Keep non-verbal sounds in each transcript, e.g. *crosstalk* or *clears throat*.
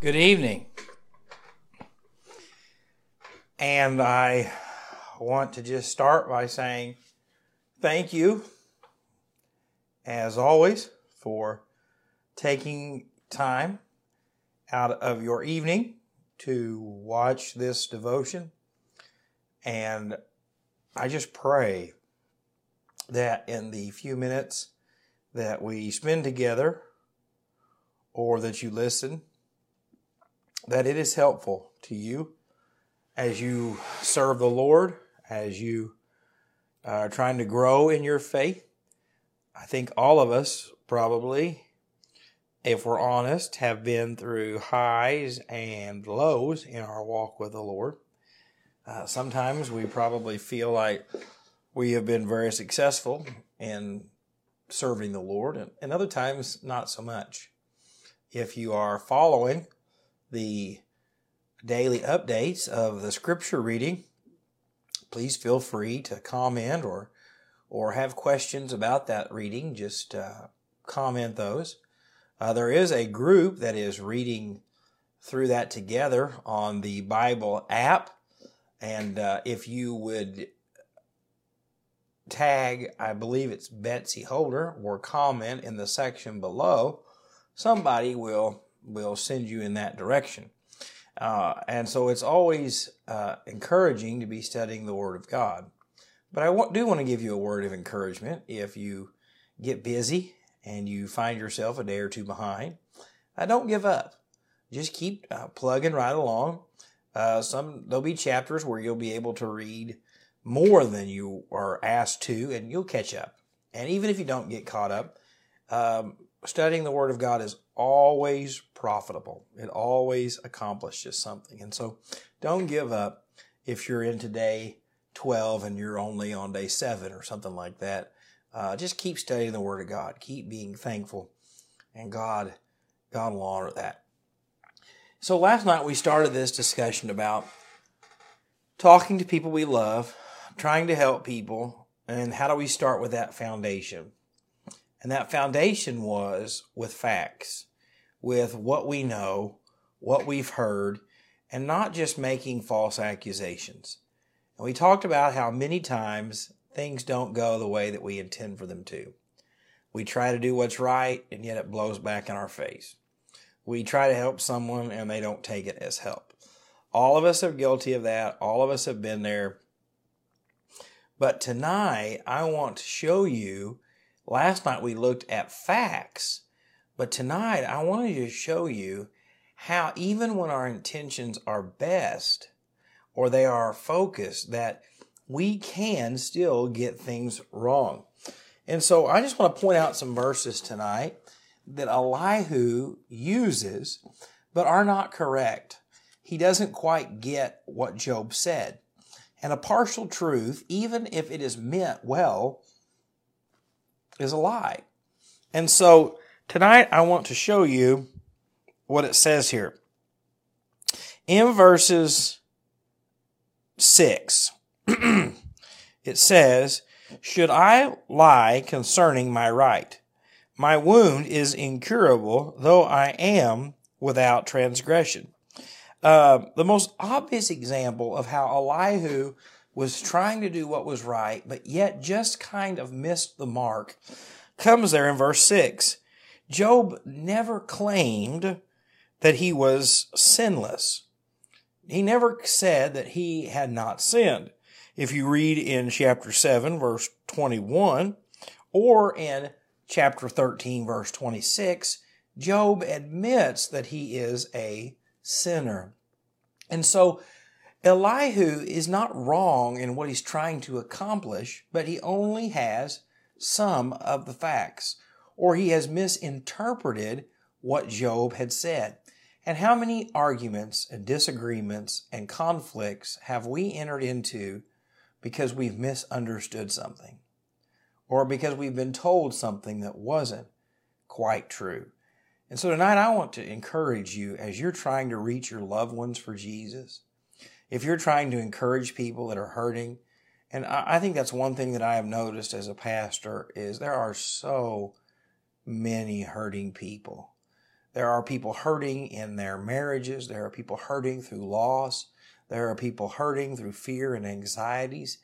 Good evening. And I want to just start by saying thank you, as always, for taking time out of your evening to watch this devotion. And I just pray that in the few minutes that we spend together or that you listen, that it is helpful to you as you serve the Lord, as you are trying to grow in your faith. I think all of us probably, if we're honest, have been through highs and lows in our walk with the Lord. Uh, sometimes we probably feel like we have been very successful in serving the Lord, and, and other times not so much. If you are following the daily updates of the scripture reading, please feel free to comment or or have questions about that reading. Just uh, comment those. Uh, there is a group that is reading through that together on the Bible app, and uh, if you would tag, I believe it's Betsy Holder, or comment in the section below, somebody will will send you in that direction. Uh, and so it's always uh, encouraging to be studying the Word of God. But I do want to give you a word of encouragement if you get busy and you find yourself a day or two behind. Uh, don't give up. Just keep uh, plugging right along. Uh, some there'll be chapters where you'll be able to read more than you are asked to, and you'll catch up. And even if you don't get caught up, um, studying the Word of God is always profitable. It always accomplishes something. And so don't give up if you're in today 12 and you're only on day 7 or something like that. Uh, just keep studying the Word of God. Keep being thankful. And God, God will honor that. So last night we started this discussion about talking to people we love, trying to help people, and how do we start with that foundation? And that foundation was with facts, with what we know, what we've heard, and not just making false accusations. And we talked about how many times things don't go the way that we intend for them to. We try to do what's right, and yet it blows back in our face. We try to help someone, and they don't take it as help. All of us are guilty of that. All of us have been there. But tonight, I want to show you Last night we looked at facts, but tonight I wanted to show you how even when our intentions are best or they are focused, that we can still get things wrong. And so I just want to point out some verses tonight that Elihu uses, but are not correct. He doesn't quite get what Job said. And a partial truth, even if it is meant well, is a lie. And so tonight I want to show you what it says here. In verses 6, *clears throat* it says, Should I lie concerning my right? My wound is incurable, though I am without transgression. Uh, the most obvious example of how Elihu was trying to do what was right, but yet just kind of missed the mark, comes there in verse 6. Job never claimed that he was sinless. He never said that he had not sinned. If you read in chapter 7, verse 21, or in chapter 13, verse 26, Job admits that he is a sinner. And so Elihu is not wrong in what he's trying to accomplish, but he only has some of the facts, or he has misinterpreted what Job had said. And how many arguments and disagreements and conflicts have we entered into because we've misunderstood something? Or because we've been told something that wasn't quite true? And so tonight I want to encourage you as you're trying to reach your loved ones for Jesus if you're trying to encourage people that are hurting, and I, think that's one thing that I have noticed as a pastor is there are so many hurting people. There are people hurting in their marriages. There are people hurting through loss. There are people hurting through fear and anxieties.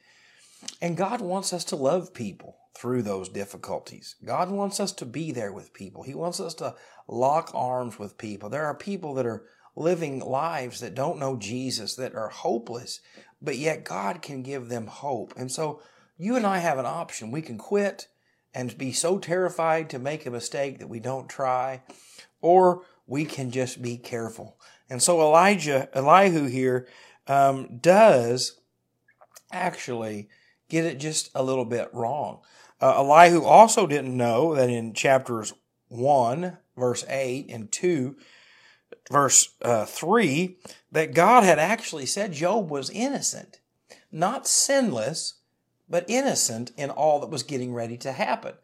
And God wants us to love people through those difficulties. God wants us to be there with people. He wants us to lock arms with people. There are people that are living lives that don't know Jesus, that are hopeless, but yet God can give them hope. And so you and I have an option. We can quit and be so terrified to make a mistake that we don't try, or we can just be careful. And so Elijah, Elihu here, um, does actually get it just a little bit wrong. Uh, Elihu also didn't know that in chapters 1, verse 8, and 2, verse uh, 3, that God had actually said Job was innocent. Not sinless, but innocent in all that was getting ready to happen.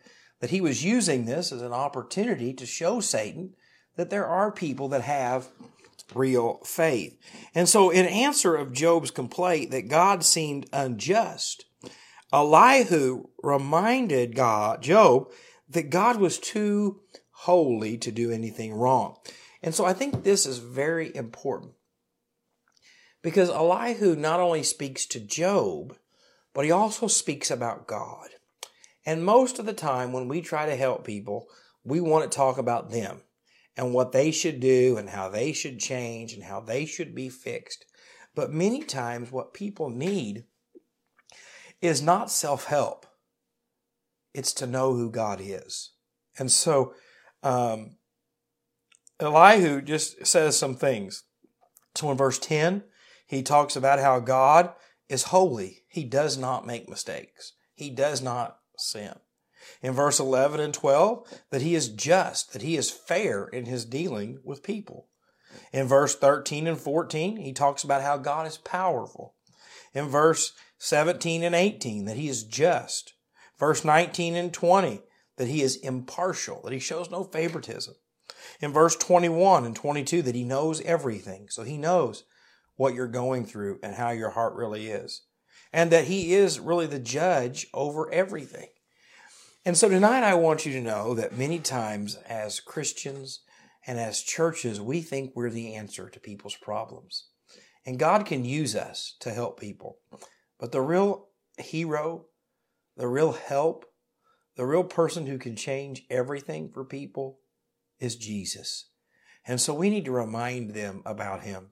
That he was using this as an opportunity to show Satan that there are people that have real faith. And so, in answer of Job's complaint that God seemed unjust, Elihu reminded God, Job, that God was too holy to do anything wrong. And so I think this is very important because Elihu not only speaks to Job, but he also speaks about God. And most of the time when we try to help people, we want to talk about them and what they should do and how they should change and how they should be fixed. But many times what people need is not self help, it's to know who God is. And so um, Elihu just says some things. So in verse 10, he talks about how God is holy. He does not make mistakes. He does not sin. In verse 11 and 12, that he is just, that he is fair in his dealing with people. In verse 13 and 14, he talks about how God is powerful. In verse 17 and 18, that he is just. Verse 19 and 20, that he is impartial, that he shows no favoritism. In verse 21 and 22, that he knows everything. So he knows what you're going through and how your heart really is. And that he is really the judge over everything. And so tonight I want you to know that many times as Christians and as churches, we think we're the answer to people's problems. And God can use us to help people. But the real hero, the real help, the real person who can change everything for people is Jesus. And so we need to remind them about him.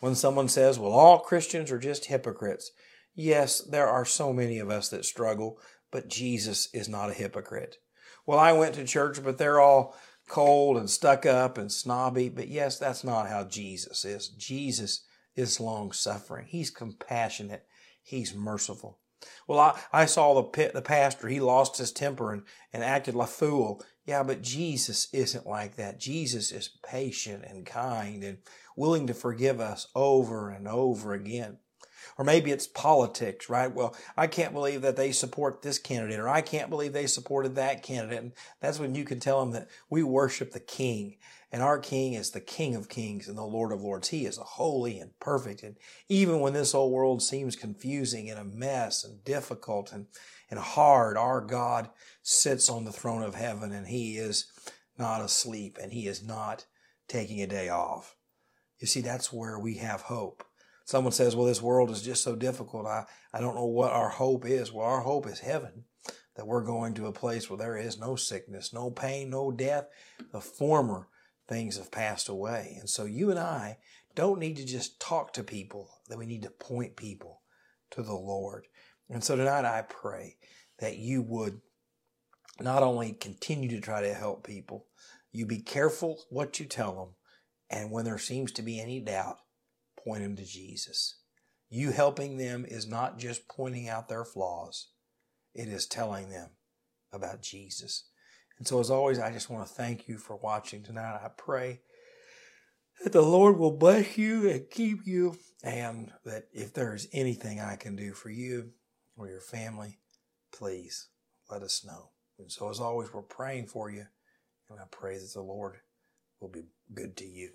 When someone says, well, all Christians are just hypocrites. Yes, there are so many of us that struggle, but Jesus is not a hypocrite. Well, I went to church, but they're all cold and stuck up and snobby. But yes, that's not how Jesus is. Jesus is long suffering. He's compassionate. He's merciful. Well, I, I saw the the pastor, he lost his temper and, and acted like a fool. Yeah, but Jesus isn't like that. Jesus is patient and kind and willing to forgive us over and over again. Or maybe it's politics, right? Well, I can't believe that they support this candidate, or I can't believe they supported that candidate. And that's when you can tell them that we worship the King and our King is the King of Kings and the Lord of Lords. He is holy and perfect. And even when this whole world seems confusing and a mess and difficult and, and hard, our God sits on the throne of heaven and He is not asleep and He is not taking a day off. You see, that's where we have hope. Someone says, well, this world is just so difficult. I, I don't know what our hope is. Well, our hope is heaven, that we're going to a place where there is no sickness, no pain, no death. The former things have passed away. And so you and I don't need to just talk to people, that we need to point people to the Lord. And so tonight I pray that you would not only continue to try to help people, you be careful what you tell them. And when there seems to be any doubt, point them to Jesus. You helping them is not just pointing out their flaws, it is telling them about Jesus. And so, as always, I just want to thank you for watching tonight. I pray that the Lord will bless you and keep you, and that if there's anything I can do for you or your family, please let us know. And so, as always, we're praying for you, and I pray that the Lord will be good to you.